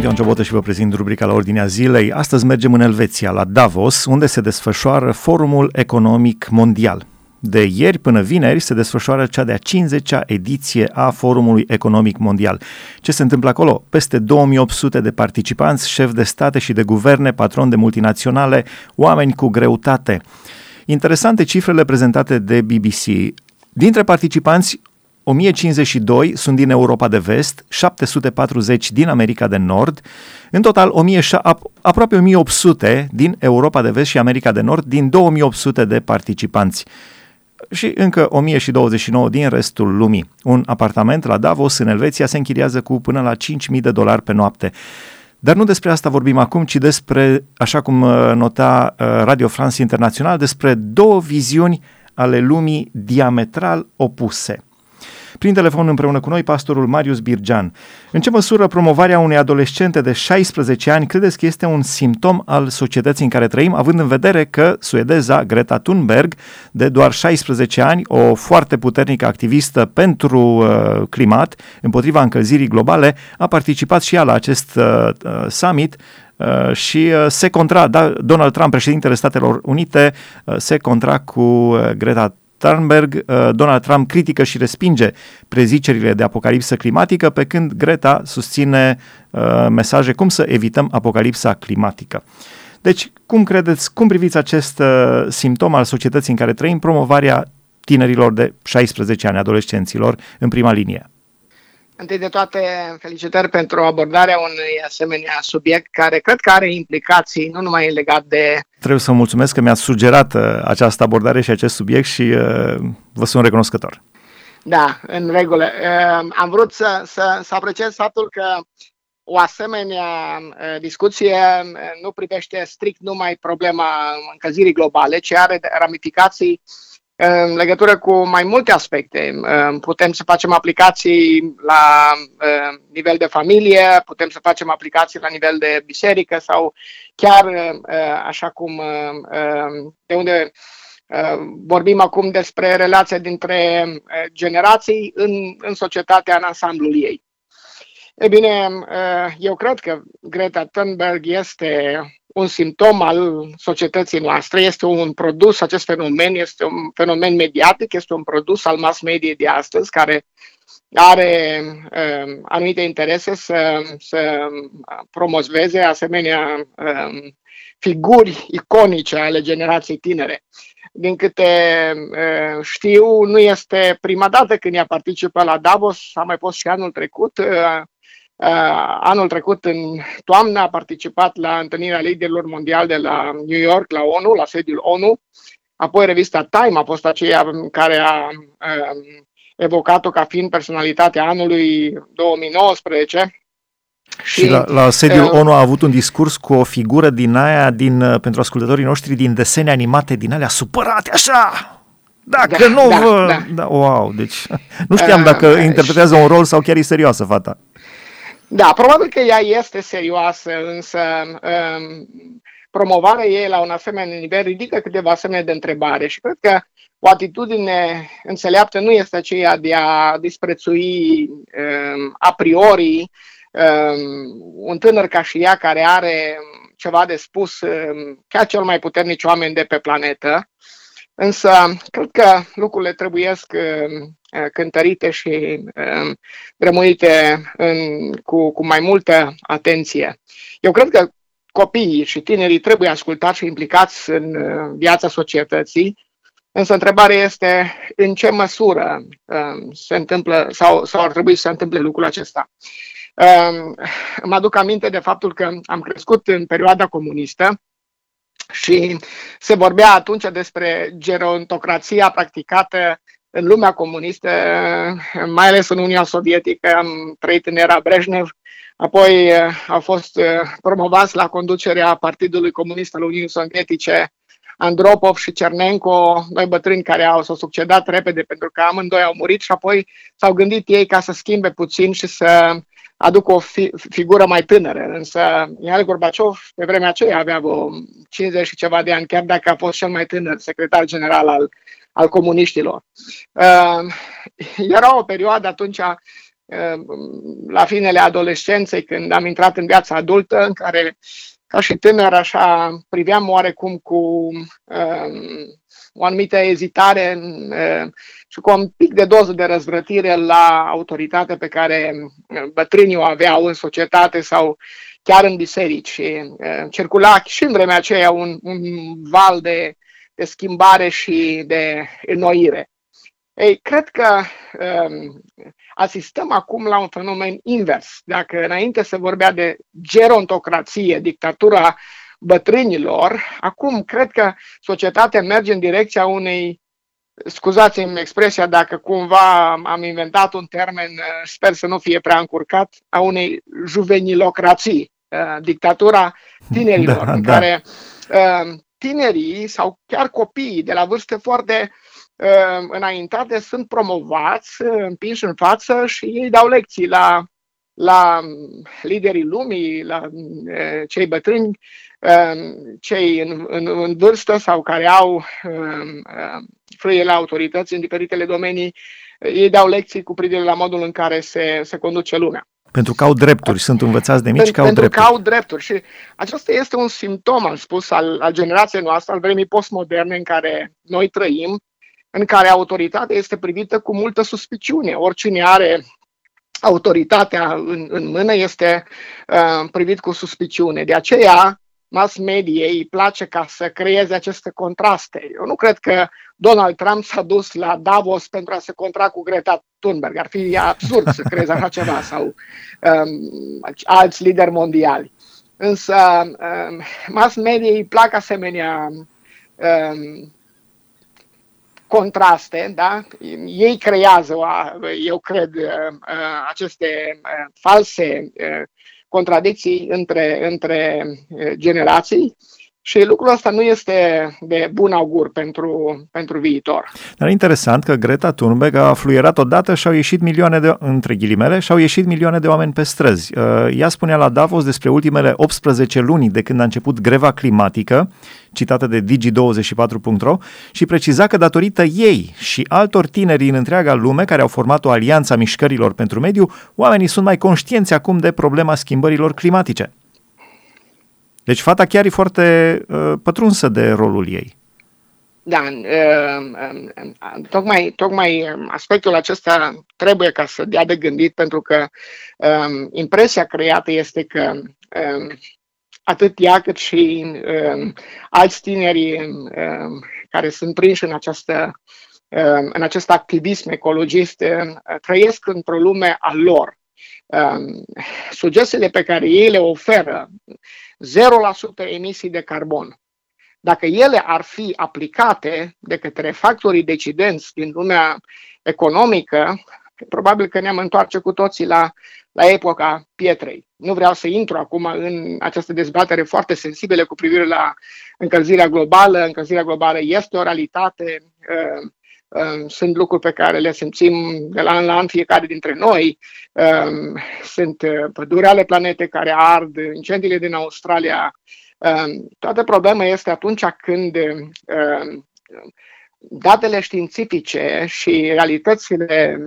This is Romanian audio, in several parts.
Sunt Ioan Ciobotă și vă prezint rubrica la ordinea zilei. Astăzi mergem în Elveția, la Davos, unde se desfășoară Forumul Economic Mondial. De ieri până vineri se desfășoară cea de-a 50-a ediție a Forumului Economic Mondial. Ce se întâmplă acolo? Peste 2800 de participanți, șefi de state și de guverne, patroni de multinaționale, oameni cu greutate. Interesante cifrele prezentate de BBC. Dintre participanți, 1052 sunt din Europa de Vest, 740 din America de Nord, în total 1000, aproape 1800 din Europa de Vest și America de Nord, din 2800 de participanți și încă 1029 din restul lumii. Un apartament la Davos, în Elveția, se închiriază cu până la 5.000 de dolari pe noapte. Dar nu despre asta vorbim acum, ci despre, așa cum uh, nota uh, Radio France Internațional, despre două viziuni ale lumii diametral opuse – prin telefon împreună cu noi pastorul Marius Birgean. În ce măsură promovarea unei adolescente de 16 ani credeți că este un simptom al societății în care trăim, având în vedere că suedeza Greta Thunberg, de doar 16 ani, o foarte puternică activistă pentru uh, climat, împotriva încălzirii globale, a participat și ea la acest uh, uh summit Uh, și uh, se contra, da, Donald Trump, președintele Statelor Unite, uh, se contra cu Greta Thunberg, uh, Donald Trump critică și respinge prezicerile de apocalipsă climatică, pe când Greta susține uh, mesaje cum să evităm apocalipsa climatică. Deci, cum credeți, cum priviți acest uh, simptom al societății în care trăim, promovarea tinerilor de 16 ani, adolescenților, în prima linie? Întâi de toate, felicitări pentru abordarea unui asemenea subiect care cred că are implicații nu numai legat de... Trebuie să mulțumesc că mi-ați sugerat uh, această abordare și acest subiect și uh, vă sunt recunoscător. Da, în regulă. Uh, am vrut să, să, să apreciez faptul că o asemenea uh, discuție uh, nu privește strict numai problema încălzirii globale, ci are ramificații uh, în legătură cu mai multe aspecte. Putem să facem aplicații la nivel de familie, putem să facem aplicații la nivel de biserică sau chiar așa cum de unde vorbim acum despre relația dintre generații în, în societatea în ansamblul ei. E bine, eu cred că Greta Thunberg este un simptom al societății noastre, este un produs, acest fenomen este un fenomen mediatic, este un produs al mass media de astăzi care are uh, anumite interese să, să promoveze asemenea uh, figuri iconice ale generației tinere. Din câte uh, știu, nu este prima dată când ea participă la Davos, a mai fost și anul trecut. Uh, Uh, anul trecut, în toamnă, a participat la întâlnirea liderilor mondiali de la New York, la ONU, la sediul ONU. Apoi revista Time a fost aceea care a um, evocat-o ca fiind personalitatea anului 2019. Și, și la, la sediul uh, ONU a avut un discurs cu o figură din aia, din, uh, pentru ascultătorii noștri, din desene animate, din alea supărate, așa, dacă da, nu da, vă... Da. Da, wow, deci nu știam dacă uh, interpretează un rol sau chiar e serioasă fata. Da, probabil că ea este serioasă, însă um, promovarea ei la un asemenea nivel ridică câteva semne de întrebare și cred că o atitudine înțeleaptă nu este aceea de a disprețui um, a priori um, un tânăr ca și ea care are ceva de spus um, chiar cel mai puternici oameni de pe planetă, însă cred că lucrurile trebuie um, Uh, cântărite și um, rămuite în, cu, cu mai multă atenție. Eu cred că copiii și tinerii trebuie ascultați și implicați în uh, viața societății, însă întrebarea este în ce măsură um, se întâmplă sau, sau ar trebui să se întâmple lucrul acesta. Um, mă aduc aminte de faptul că am crescut în perioada comunistă și se vorbea atunci despre gerontocrația practicată în lumea comunistă, mai ales în Uniunea Sovietică, am trăit în era Brejnev, apoi eh, au fost eh, promovați la conducerea Partidului Comunist al Uniunii Sovietice Andropov și Cernenko, noi bătrâni care au s-au succedat repede pentru că amândoi au murit și apoi s-au gândit ei ca să schimbe puțin și să aducă o fi, figură mai tânără. Însă Mihail Gorbaciov pe vremea aceea avea vreo 50 și ceva de ani, chiar dacă a fost cel mai tânăr secretar general al al comuniștilor. Uh, era o perioadă atunci la finele adolescenței, când am intrat în viața adultă, în care ca și tânăr așa priveam oarecum cu um, o anumită ezitare um, și cu un pic de doză de răzvrătire la autoritatea pe care bătrânii o aveau în societate sau chiar în biserici. Și, uh, circula și în vremea aceea un, un val de, de schimbare și de înnoire. Ei, cred că um, asistăm acum la un fenomen invers. Dacă înainte se vorbea de gerontocrație, dictatura bătrânilor, acum cred că societatea merge în direcția unei scuzați-mi expresia dacă cumva am inventat un termen, sper să nu fie prea încurcat, a unei juvenilocrații, uh, dictatura tinerilor, da, în da. Care uh, tinerii sau chiar copiii de la vârste foarte uh, înaintate sunt promovați, împinși în față și ei dau lecții la, la liderii lumii, la cei bătrâni, cei în, în, în vârstă sau care au frâie la autorități în diferitele domenii, ei dau lecții cu privire la modul în care se, se conduce lumea. Pentru că au drepturi, sunt învățați de mici pentru, că au pentru drepturi. Pentru că au drepturi și acesta este un simptom, am spus, al, al generației noastre, al vremii postmoderne în care noi trăim, în care autoritatea este privită cu multă suspiciune. Oricine are autoritatea în, în mână este uh, privit cu suspiciune. De aceea, mass media îi place ca să creeze aceste contraste. Eu nu cred că Donald Trump s-a dus la Davos pentru a se contra cu Greta Thunberg. Ar fi absurd să creeze așa ceva sau um, alți lideri mondiali. Însă um, mass media îi plac asemenea um, contraste, da? Ei creează, eu cred, uh, uh, aceste uh, false contradicții între, între generații și lucrul ăsta nu este de bun augur pentru, pentru viitor. Dar e interesant că Greta Thunberg a fluierat odată și au ieșit milioane de, între ghilimele, și au ieșit milioane de oameni pe străzi. Uh, ea spunea la Davos despre ultimele 18 luni de când a început greva climatică, citată de Digi24.ro, și preciza că datorită ei și altor tineri în întreaga lume care au format o alianță a mișcărilor pentru mediu, oamenii sunt mai conștienți acum de problema schimbărilor climatice. Deci fata chiar e foarte uh, pătrunsă de rolul ei. Da, uh, uh, tocmai, tocmai aspectul acesta trebuie ca să dea de gândit pentru că uh, impresia creată este că uh, atât ea cât și uh, alți tineri uh, care sunt prinși în această uh, în acest activism ecologist uh, trăiesc într-o lume a lor. Uh, sugestiile pe care ei le oferă 0% emisii de carbon. Dacă ele ar fi aplicate de către factorii decidenți din lumea economică, probabil că ne-am întoarce cu toții la, la epoca pietrei. Nu vreau să intru acum în această dezbatere foarte sensibilă cu privire la încălzirea globală. Încălzirea globală este o realitate, uh, uh, sunt lucruri pe care le simțim de la an la an fiecare dintre noi. Um, sunt uh, păduri ale planetei care ard, incendiile din Australia. Um, toată problema este atunci când um, datele științifice și realitățile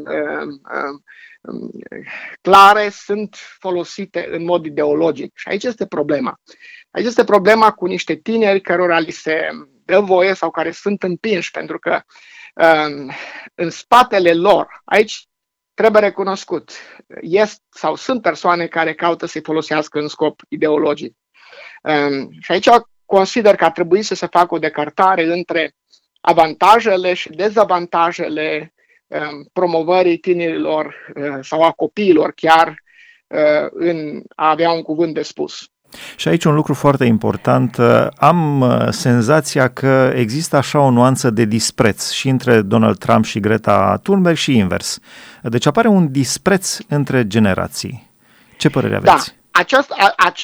clare sunt folosite în mod ideologic. Și aici este problema. Aici este problema cu niște tineri cărora li se dă voie sau care sunt împinși, pentru că în spatele lor, aici trebuie recunoscut, este sau sunt persoane care caută să-i folosească în scop ideologic. Um, și aici consider că ar trebui să se facă o decartare între avantajele și dezavantajele um, promovării tinerilor uh, sau a copiilor chiar uh, în a avea un cuvânt de spus. Și aici un lucru foarte important, uh, am uh, senzația că există așa o nuanță de dispreț și între Donald Trump și Greta Thunberg și invers. Deci apare un dispreț între generații. Ce părere da, aveți? Da, acest,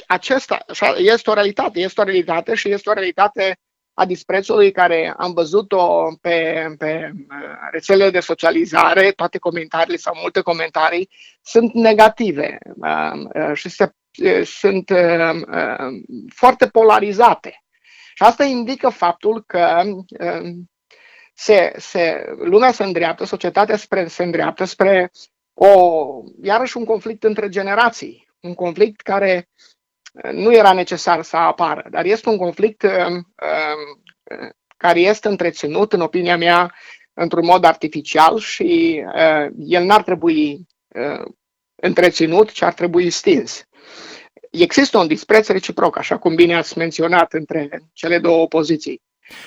acesta este o realitate, este o realitate și este o realitate a disprețului care am văzut-o pe, pe uh, rețelele de socializare, toate comentariile sau multe comentarii sunt negative și se sunt uh, uh, foarte polarizate. Și asta indică faptul că uh, se, se, lumea se îndreaptă, societatea spre, se îndreaptă spre o, iarăși un conflict între generații, un conflict care nu era necesar să apară, dar este un conflict care este întreținut, în opinia mea, într-un mod artificial și uh, el n-ar trebui uh, întreținut, ci ar trebui stins. Există un dispreț reciproc, așa cum bine ați menționat, între cele două opoziții.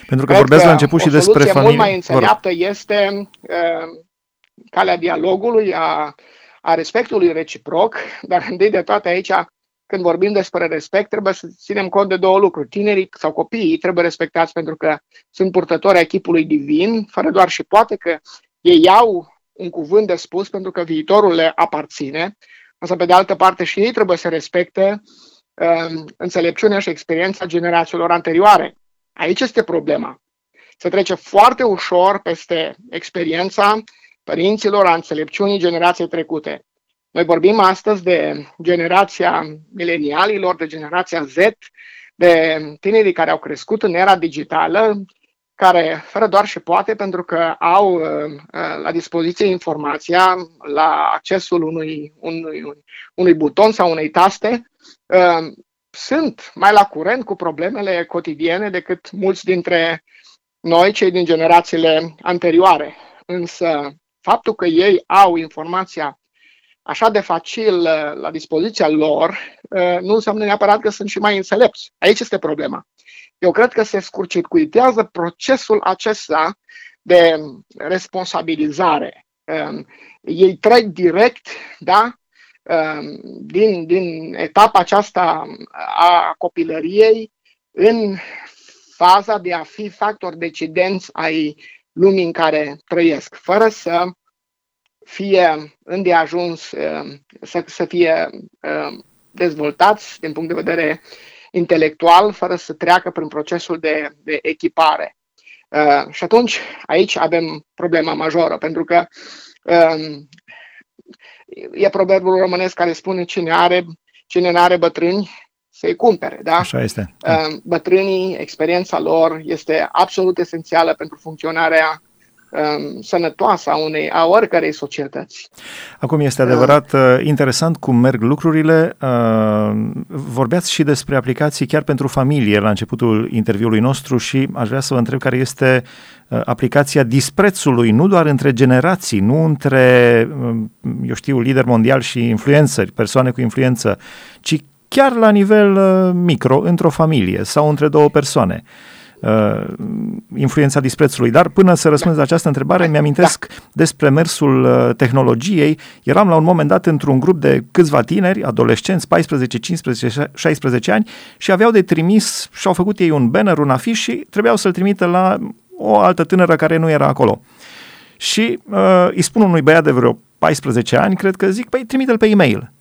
Pentru că vorbesc la început și despre familie. mult mai înțeleaptă este uh, calea dialogului, a, a respectului reciproc, dar întâi de toate aici când vorbim despre respect, trebuie să ținem cont de două lucruri. Tinerii sau copiii trebuie respectați pentru că sunt purtători ai chipului divin, fără doar și poate că ei au un cuvânt de spus pentru că viitorul le aparține, însă pe de altă parte și ei trebuie să respecte uh, înțelepciunea și experiența generațiilor anterioare. Aici este problema. Se trece foarte ușor peste experiența părinților, a înțelepciunii generației trecute. Noi vorbim astăzi de generația milenialilor, de generația Z, de tinerii care au crescut în era digitală, care, fără doar și poate, pentru că au uh, la dispoziție informația la accesul unui, unui, unui buton sau unei taste, uh, sunt mai la curent cu problemele cotidiene decât mulți dintre noi, cei din generațiile anterioare. Însă, faptul că ei au informația așa de facil uh, la dispoziția lor, uh, nu înseamnă neapărat că sunt și mai înțelepți. Aici este problema. Eu cred că se scurcircuitează procesul acesta de responsabilizare. Um, ei trec direct, da, um, din, din etapa aceasta a copilăriei în faza de a fi factor decidenți ai lumii în care trăiesc, fără să fie îndeajuns uh, să, să fie uh, dezvoltați din punct de vedere intelectual, fără să treacă prin procesul de, de echipare. Uh, și atunci aici avem problema majoră, pentru că e proverbul românesc care spune cine are, cine nu are bătrâni, să-i cumpere. Da? Așa este. Bătrânii, experiența lor este absolut esențială pentru funcționarea um, sănătoasă a, unei, a oricărei societăți. Acum este adevărat uh, interesant cum merg lucrurile. Uh, vorbeați și despre aplicații chiar pentru familie la începutul interviului nostru și aș vrea să vă întreb care este uh, aplicația disprețului, nu doar între generații, nu între, uh, eu știu, lider mondial și influențări, persoane cu influență, ci chiar la nivel uh, micro, într-o familie sau între două persoane. Uh, uh, influența disprețului. Dar până să răspund la această întrebare, mi-amintesc da. despre mersul uh, tehnologiei. Eram la un moment dat într-un grup de câțiva tineri, adolescenți, 14, 15, 16 ani și aveau de trimis și au făcut ei un banner, un afiș și trebuiau să-l trimită la o altă tânără care nu era acolo. Și uh, îi spun unui băiat de vreo 14 ani, cred că zic, păi trimite-l pe e-mail.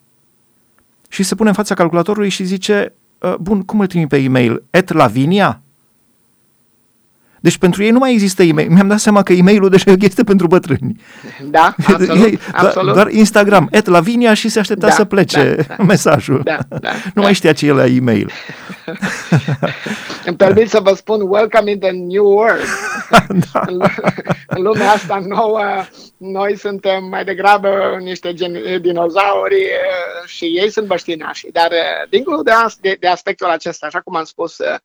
Și se pune în fața calculatorului și zice, uh, bun, cum îl trimit pe e-mail? Et Lavinia? Deci pentru ei nu mai există e-mail. Mi-am dat seama că e-mailul deja este pentru bătrâni. Da, absolut. ei, absolut. Doar Instagram, et Lavinia și se aștepta da, să plece da, da, mesajul. Da, da, nu da. mai știa ce e la e-mail. Îmi permit să vă spun welcome in the new world. da. în, în lumea asta nouă, noi suntem mai degrabă niște gen- dinozauri și ei sunt băștinași. Dar dincolo de, de, de aspectul acesta, așa cum am spus, Uh,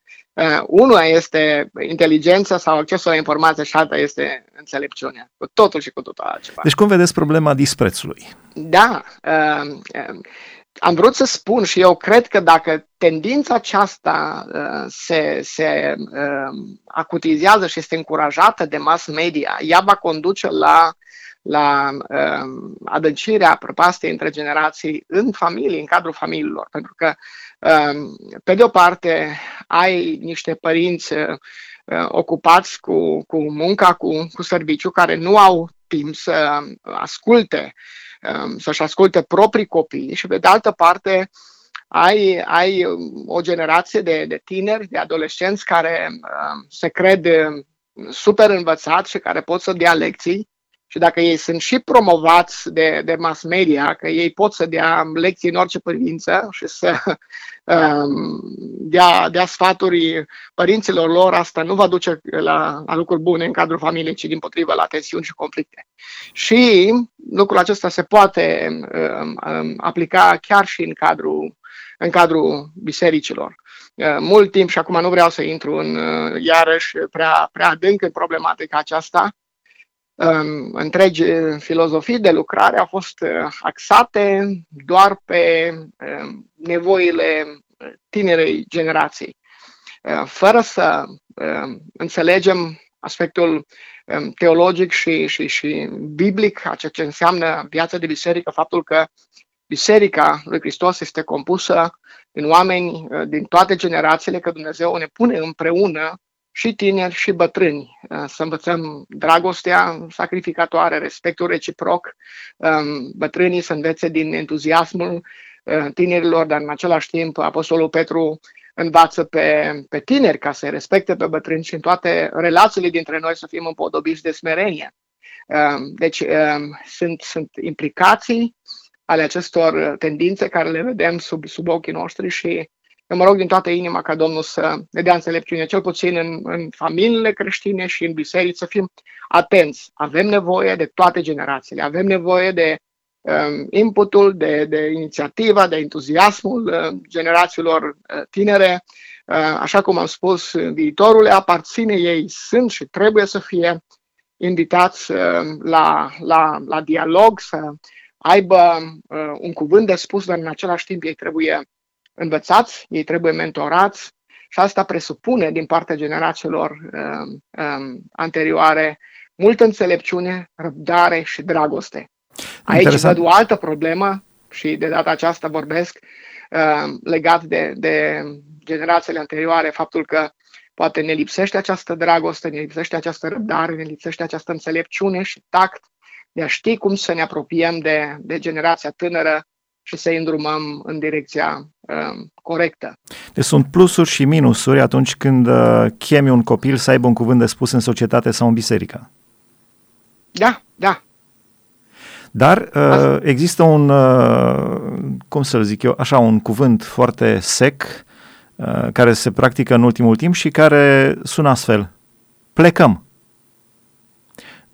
una este inteligența sau accesul la informație și alta este înțelepciunea. Cu totul și cu totul altceva. Deci cum vedeți problema disprețului? Da. Uh, uh, am vrut să spun și eu cred că dacă tendința aceasta uh, se, se uh, acutizează și este încurajată de mass media, ea va conduce la la uh, adâncirea prăpastiei între generații în familie, în cadrul familiilor. Pentru că, uh, pe de o parte, ai niște părinți uh, ocupați cu, cu munca, cu, cu serviciu, care nu au timp să asculte, uh, să-și asculte proprii copii și, pe de altă parte, ai, ai o generație de, de tineri, de adolescenți care uh, se cred super învățați și care pot să dea lecții și dacă ei sunt și promovați de, de mass media, că ei pot să dea lecții în orice privință și să um, dea, dea sfaturi părinților lor, asta nu va duce la, la lucruri bune în cadrul familiei, ci din potrivă la tensiuni și conflicte. Și lucrul acesta se poate um, um, aplica chiar și în cadrul, în cadrul bisericilor. Uh, mult timp și acum nu vreau să intru în, uh, iarăși prea, prea adânc în problematica aceasta, întregi filozofii de lucrare au fost uh, axate doar pe um, nevoile tinerei generații, uh, fără să um, înțelegem aspectul um, teologic și, și, și biblic a ceea ce înseamnă viața de biserică, faptul că Biserica lui Hristos este compusă din oameni uh, din toate generațiile, că Dumnezeu ne pune împreună și tineri și bătrâni, uh, să învățăm dragostea sacrificatoare, respectul reciproc, um, bătrânii să învețe din entuziasmul uh, tinerilor, dar în același timp Apostolul Petru învață pe, pe tineri ca să respecte pe bătrâni și în toate relațiile dintre noi să fim împodobiți de smerenie. Um, deci um, sunt, sunt implicații ale acestor tendințe care le vedem sub, sub ochii noștri și eu mă rog din toată inima ca Domnul să ne dea înțelepciune, cel puțin în, în familiile creștine și în biserici, să fim atenți. Avem nevoie de toate generațiile, avem nevoie de um, inputul, de, de inițiativa, de entuziasmul uh, generațiilor uh, tinere. Uh, așa cum am spus, viitorul le aparține, ei sunt și trebuie să fie invitați uh, la, la, la dialog, să aibă uh, un cuvânt de spus, dar în același timp ei trebuie învățați, ei trebuie mentorați și asta presupune din partea generațiilor um, um, anterioare multă înțelepciune, răbdare și dragoste. Aici Interesant. văd o altă problemă și de data aceasta vorbesc um, legat de, de generațiile anterioare, faptul că poate ne lipsește această dragoste, ne lipsește această răbdare, ne lipsește această înțelepciune și tact de a ști cum să ne apropiem de, de generația tânără și să îndrumăm în direcția uh, corectă. Deci sunt plusuri și minusuri atunci când uh, chemi un copil să aibă un cuvânt de spus în societate sau în biserică. Da, da. Dar uh, există un, uh, cum să-l zic eu, așa, un cuvânt foarte sec uh, care se practică în ultimul timp și care sună astfel. Plecăm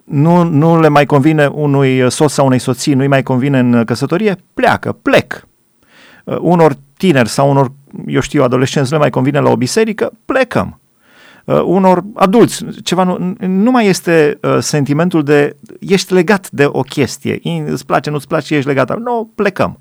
nu, nu le mai convine unui soț sau unei soții, nu-i mai convine în căsătorie, pleacă, plec. Uh, unor tineri sau unor, eu știu, adolescenți nu le mai convine la o biserică, plecăm. Uh, unor adulți, ceva nu, nu mai este uh, sentimentul de ești legat de o chestie, îți place, nu-ți place, ești legat, nu, plecăm.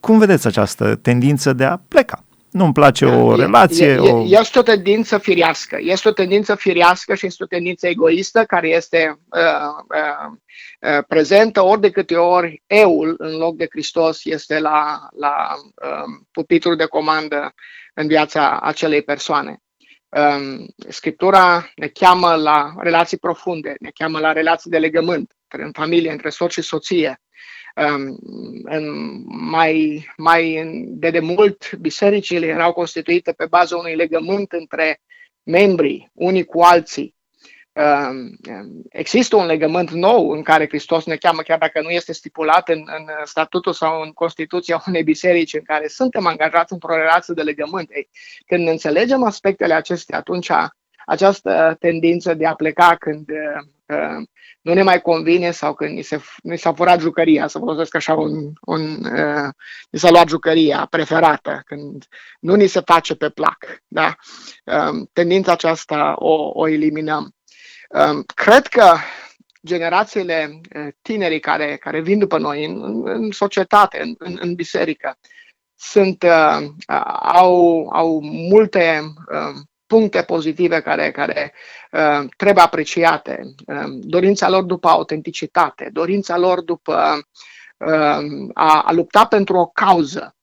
Cum vedeți această tendință de a pleca? Nu-mi place o relație. E, e, o... Este o tendință firească. Este o tendință firească și este o tendință egoistă care este uh, uh, uh, prezentă ori de câte ori eul în loc de Hristos este la, la uh, pupitrul de comandă în viața acelei persoane. Um, Scriptura ne cheamă la relații profunde, ne cheamă la relații de legământ în familie, între soț și soție, Um, mai, mai de demult, bisericile erau constituite pe baza unui legământ între membrii, unii cu alții. Um, există un legământ nou în care Hristos ne cheamă, chiar dacă nu este stipulat în, în statutul sau în Constituția unei biserici în care suntem angajați într-o relație de legământ. Ei, când înțelegem aspectele acestea, atunci această tendință de a pleca când uh, nu ne mai convine sau când ni, se, ni s-a furat jucăria, să folosesc așa un, un uh, ni s-a luat jucăria preferată, când nu ni se face pe plac. Da? Um, tendința aceasta o, o eliminăm. Um, cred că generațiile uh, tinerii care, care vin după noi în, în societate, în, în, în biserică, sunt, uh, au, au multe uh, puncte pozitive care, care uh, trebuie apreciate. Uh, dorința lor după autenticitate, dorința lor după uh, a, a lupta pentru o cauză.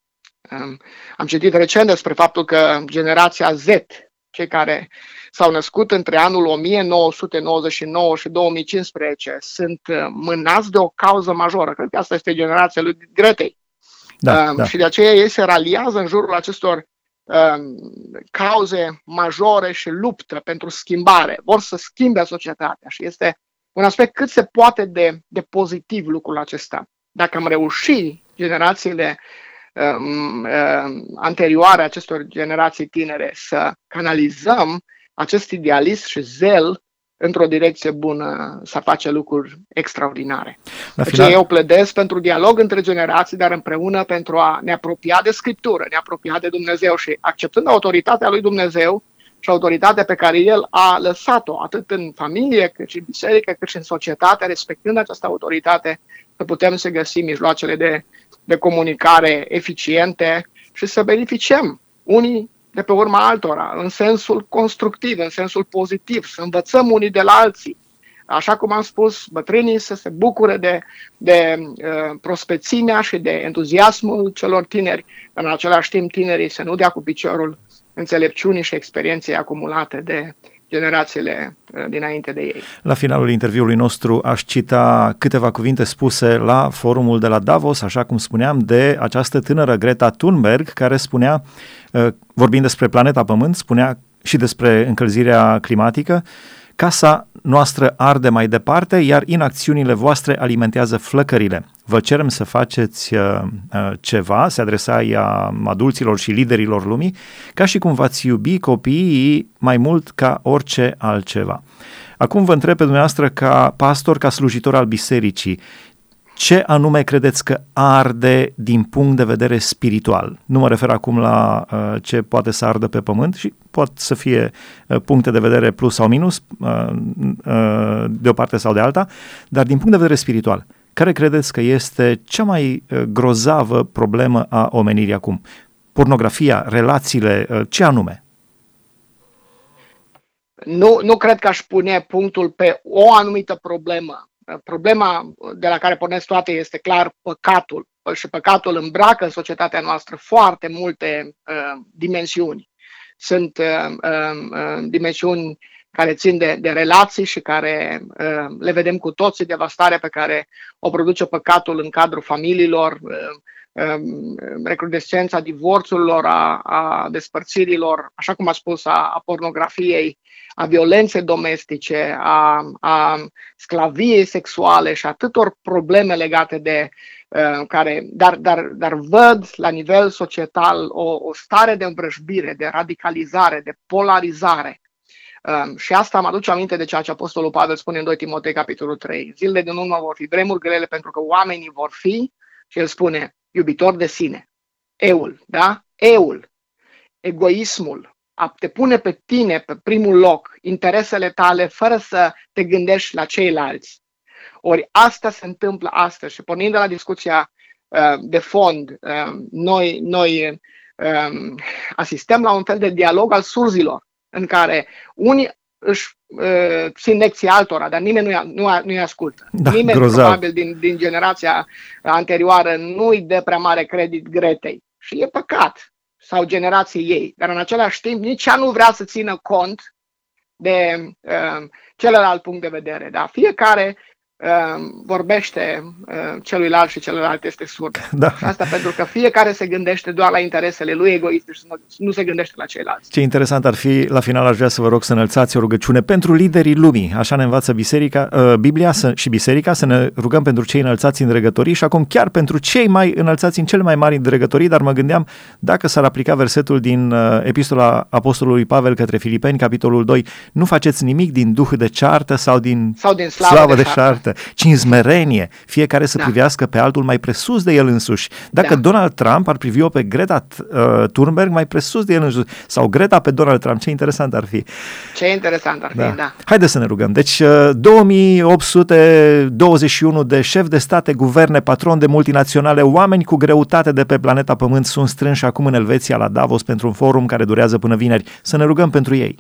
Uh, am citit recent despre faptul că generația Z, cei care s-au născut între anul 1999 și 2015, sunt uh, mânați de o cauză majoră. Cred că asta este generația lui Gretei. Da, uh, da. Și de aceea ei se raliază în jurul acestor Um, cauze majore și luptă pentru schimbare. Vor să schimbe societatea și este un aspect cât se poate de, de pozitiv lucrul acesta. Dacă am reușit generațiile um, um, anterioare acestor generații tinere să canalizăm acest idealism și zel într-o direcție bună să face lucruri extraordinare. La deci final... eu pledez pentru dialog între generații, dar împreună pentru a ne apropia de Scriptură, ne apropia de Dumnezeu și acceptând autoritatea lui Dumnezeu și autoritatea pe care El a lăsat-o, atât în familie, cât și în biserică, cât și în societate, respectând această autoritate, să putem să găsim mijloacele de, de comunicare eficiente și să beneficiem unii de pe urma altora, în sensul constructiv, în sensul pozitiv, să învățăm unii de la alții. Așa cum am spus, bătrânii să se bucure de, de uh, prospețimea și de entuziasmul celor tineri, dar în același timp tinerii să nu dea cu piciorul înțelepciunii și experienței acumulate de generațiile uh, dinainte de ei. La finalul interviului nostru aș cita câteva cuvinte spuse la forumul de la Davos, așa cum spuneam, de această tânără Greta Thunberg, care spunea, uh, vorbind despre planeta Pământ, spunea și despre încălzirea climatică, Casa noastră arde mai departe, iar inacțiunile voastre alimentează flăcările. Vă cerem să faceți uh, uh, ceva, se adresa ea adulților și liderilor lumii, ca și cum v-ați iubi copiii mai mult ca orice altceva. Acum vă întreb pe dumneavoastră ca pastor, ca slujitor al bisericii, ce anume credeți că arde din punct de vedere spiritual? Nu mă refer acum la uh, ce poate să ardă pe pământ și pot să fie uh, puncte de vedere plus sau minus, uh, uh, de o parte sau de alta, dar din punct de vedere spiritual, care credeți că este cea mai uh, grozavă problemă a omenirii acum? Pornografia, relațiile, uh, ce anume? Nu, nu cred că aș pune punctul pe o anumită problemă problema de la care pornesc toate este clar păcatul. Și păcatul îmbracă în societatea noastră foarte multe uh, dimensiuni. Sunt uh, uh, dimensiuni care țin de, de relații și care uh, le vedem cu toții, devastarea pe care o produce păcatul în cadrul familiilor, uh, Um, recrudescența divorțurilor, a, a despărțirilor, așa cum a spus, a, a pornografiei, a violenței domestice, a, a sclaviei sexuale și atâtor probleme legate de uh, care, dar, dar, dar văd la nivel societal o, o stare de îmbrășbire, de radicalizare, de polarizare. Um, și asta mă aduce aminte de ceea ce Apostolul Pavel spune în 2 Timotei, capitolul 3. Zilele din urmă vor fi vremuri grele pentru că oamenii vor fi, și el spune, iubitor de sine. Eul, da? Eul, egoismul, a te pune pe tine pe primul loc, interesele tale, fără să te gândești la ceilalți. Ori asta se întâmplă astăzi și pornind de la discuția uh, de fond, uh, noi, noi uh, asistăm la un fel de dialog al surzilor, în care unii își uh, țin lecții altora, dar nimeni nu-i, nu, nu-i ascultă. Da, nimeni grozav. probabil din, din generația anterioară nu-i dă prea mare credit Gretei. Și e păcat. Sau generației ei. Dar în același timp nici ea nu vrea să țină cont de uh, celălalt punct de vedere. Da? Fiecare Ehm, vorbește ehm, celuilalt și celălalt este surd. Da. Asta pentru că fiecare se gândește doar la interesele lui egoiste și nu se gândește la ceilalți. Ce interesant ar fi, la final aș vrea să vă rog să înălțați o rugăciune pentru liderii lumii. Așa ne învață biserica, uh, Biblia să, și biserica să ne rugăm pentru cei înălțați în dregătorii și acum chiar pentru cei mai înălțați în cele mai mari dregătorii, dar mă gândeam dacă s-ar aplica versetul din uh, epistola Apostolului Pavel către Filipeni, capitolul 2, nu faceți nimic din duh de ceartă sau din, sau din slavă, slavă de, de ceartă ceartă, ci în smerenie, fiecare să da. privească pe altul mai presus de el însuși. Dacă da. Donald Trump ar privi-o pe Greta uh, Thunberg mai presus de el însuși, sau Greta pe Donald Trump, ce interesant ar fi. Ce interesant ar fi, da. da. Haideți să ne rugăm. Deci, uh, 2821 de șefi de state, guverne, patroni de multinaționale, oameni cu greutate de pe planeta Pământ sunt strânși acum în Elveția la Davos pentru un forum care durează până vineri. Să ne rugăm pentru ei.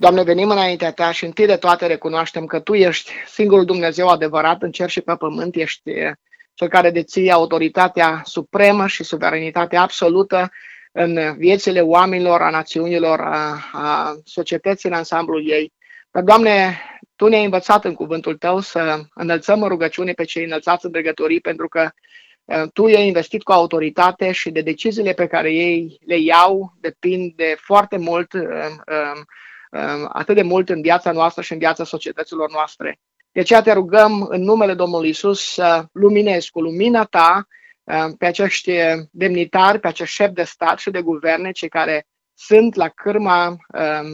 Doamne, venim înaintea Ta și întâi de toate recunoaștem că Tu ești singurul Dumnezeu adevărat în cer și pe pământ, ești cel care deții autoritatea supremă și suveranitatea absolută în viețile oamenilor, a națiunilor, a, a societății în ansamblul ei. Dar, Doamne, Tu ne-ai învățat în cuvântul Tău să înălțăm în rugăciune pe cei înălțați în dregătorii, pentru că Tu i-ai investit cu autoritate și de deciziile pe care ei le iau depind de foarte mult Um, atât de mult în viața noastră și în viața societăților noastre. De aceea te rugăm în numele Domnului Isus să luminezi cu lumina ta pe acești demnitari, pe acești șefi de stat și de guverne, cei care sunt la cârma um,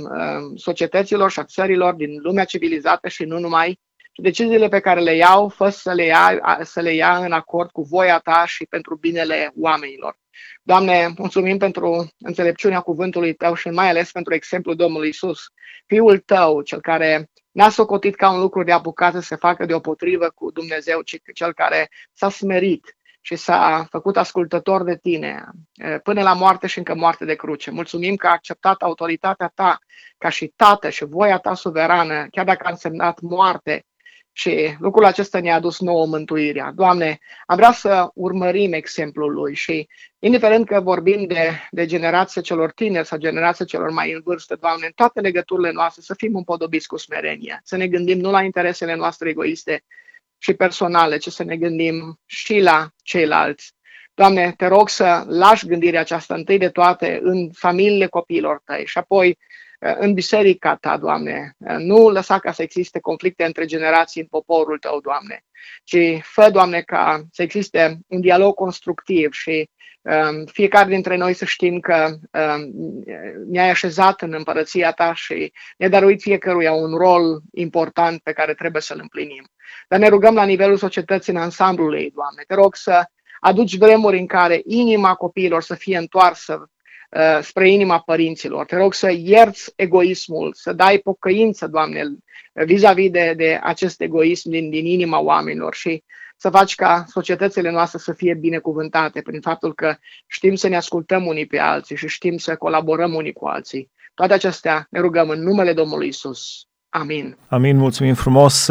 um, societăților și a țărilor din lumea civilizată și nu numai, și deciziile pe care le iau, fă să le ia, să le ia în acord cu voia ta și pentru binele oamenilor. Doamne, mulțumim pentru înțelepciunea cuvântului Tău și mai ales pentru exemplul Domnului Isus, Fiul Tău, cel care n-a socotit ca un lucru de apucat să se facă deopotrivă cu Dumnezeu, ci cel care s-a smerit și s-a făcut ascultător de tine până la moarte și încă moarte de cruce. Mulțumim că a acceptat autoritatea ta ca și tată și voia ta suverană, chiar dacă a însemnat moarte. Și lucrul acesta ne-a adus nouă mântuirea. Doamne, am vrea să urmărim exemplul lui și, indiferent că vorbim de, de generația celor tineri sau generația celor mai în vârstă, Doamne, în toate legăturile noastre să fim împodobiți cu smerenie, să ne gândim nu la interesele noastre egoiste, și personale, ci să ne gândim și la ceilalți. Doamne, te rog să lași gândirea aceasta întâi de toate în familiile copiilor tăi și apoi uh, în biserica ta, Doamne. Uh, nu lăsa ca să existe conflicte între generații în poporul tău, Doamne, ci fă, Doamne, ca să existe un dialog constructiv și um, fiecare dintre noi să știm că um, ne-ai așezat în împărăția ta și ne-ai dăruit fiecăruia un rol important pe care trebuie să-l împlinim. Dar ne rugăm la nivelul societății în ansamblul ei, Doamne. Te rog să aduci vremuri în care inima copiilor să fie întoarsă uh, spre inima părinților. Te rog să ierți egoismul, să dai pocăință, Doamne, vis-a-vis de, de acest egoism din, din inima oamenilor și să faci ca societățile noastre să fie binecuvântate prin faptul că știm să ne ascultăm unii pe alții și știm să colaborăm unii cu alții. Toate acestea ne rugăm în numele Domnului Isus. Amin. Amin, mulțumim frumos.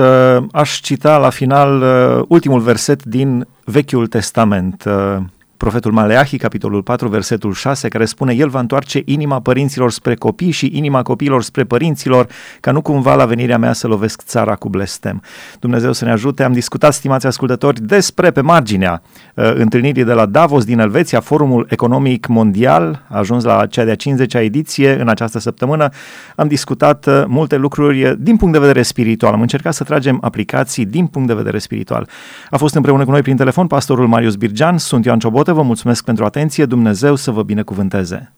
Aș cita la final uh, ultimul verset din Vechiul Testament. Uh, profetul Maleahi, capitolul 4, versetul 6, care spune El va întoarce inima părinților spre copii și inima copiilor spre părinților, ca nu cumva la venirea mea să lovesc țara cu blestem. Dumnezeu să ne ajute. Am discutat, stimați ascultători, despre pe marginea uh, întâlnirii de la Davos din Elveția, Forumul Economic Mondial, a ajuns la cea de-a 50-a ediție în această săptămână. Am discutat uh, multe lucruri uh, din punct de vedere spiritual. Am încercat să tragem aplicații din punct de vedere spiritual. A fost împreună cu noi prin telefon pastorul Marius Birgean, sunt Ioan Ciobotă, vă mulțumesc pentru atenție, Dumnezeu să vă binecuvânteze!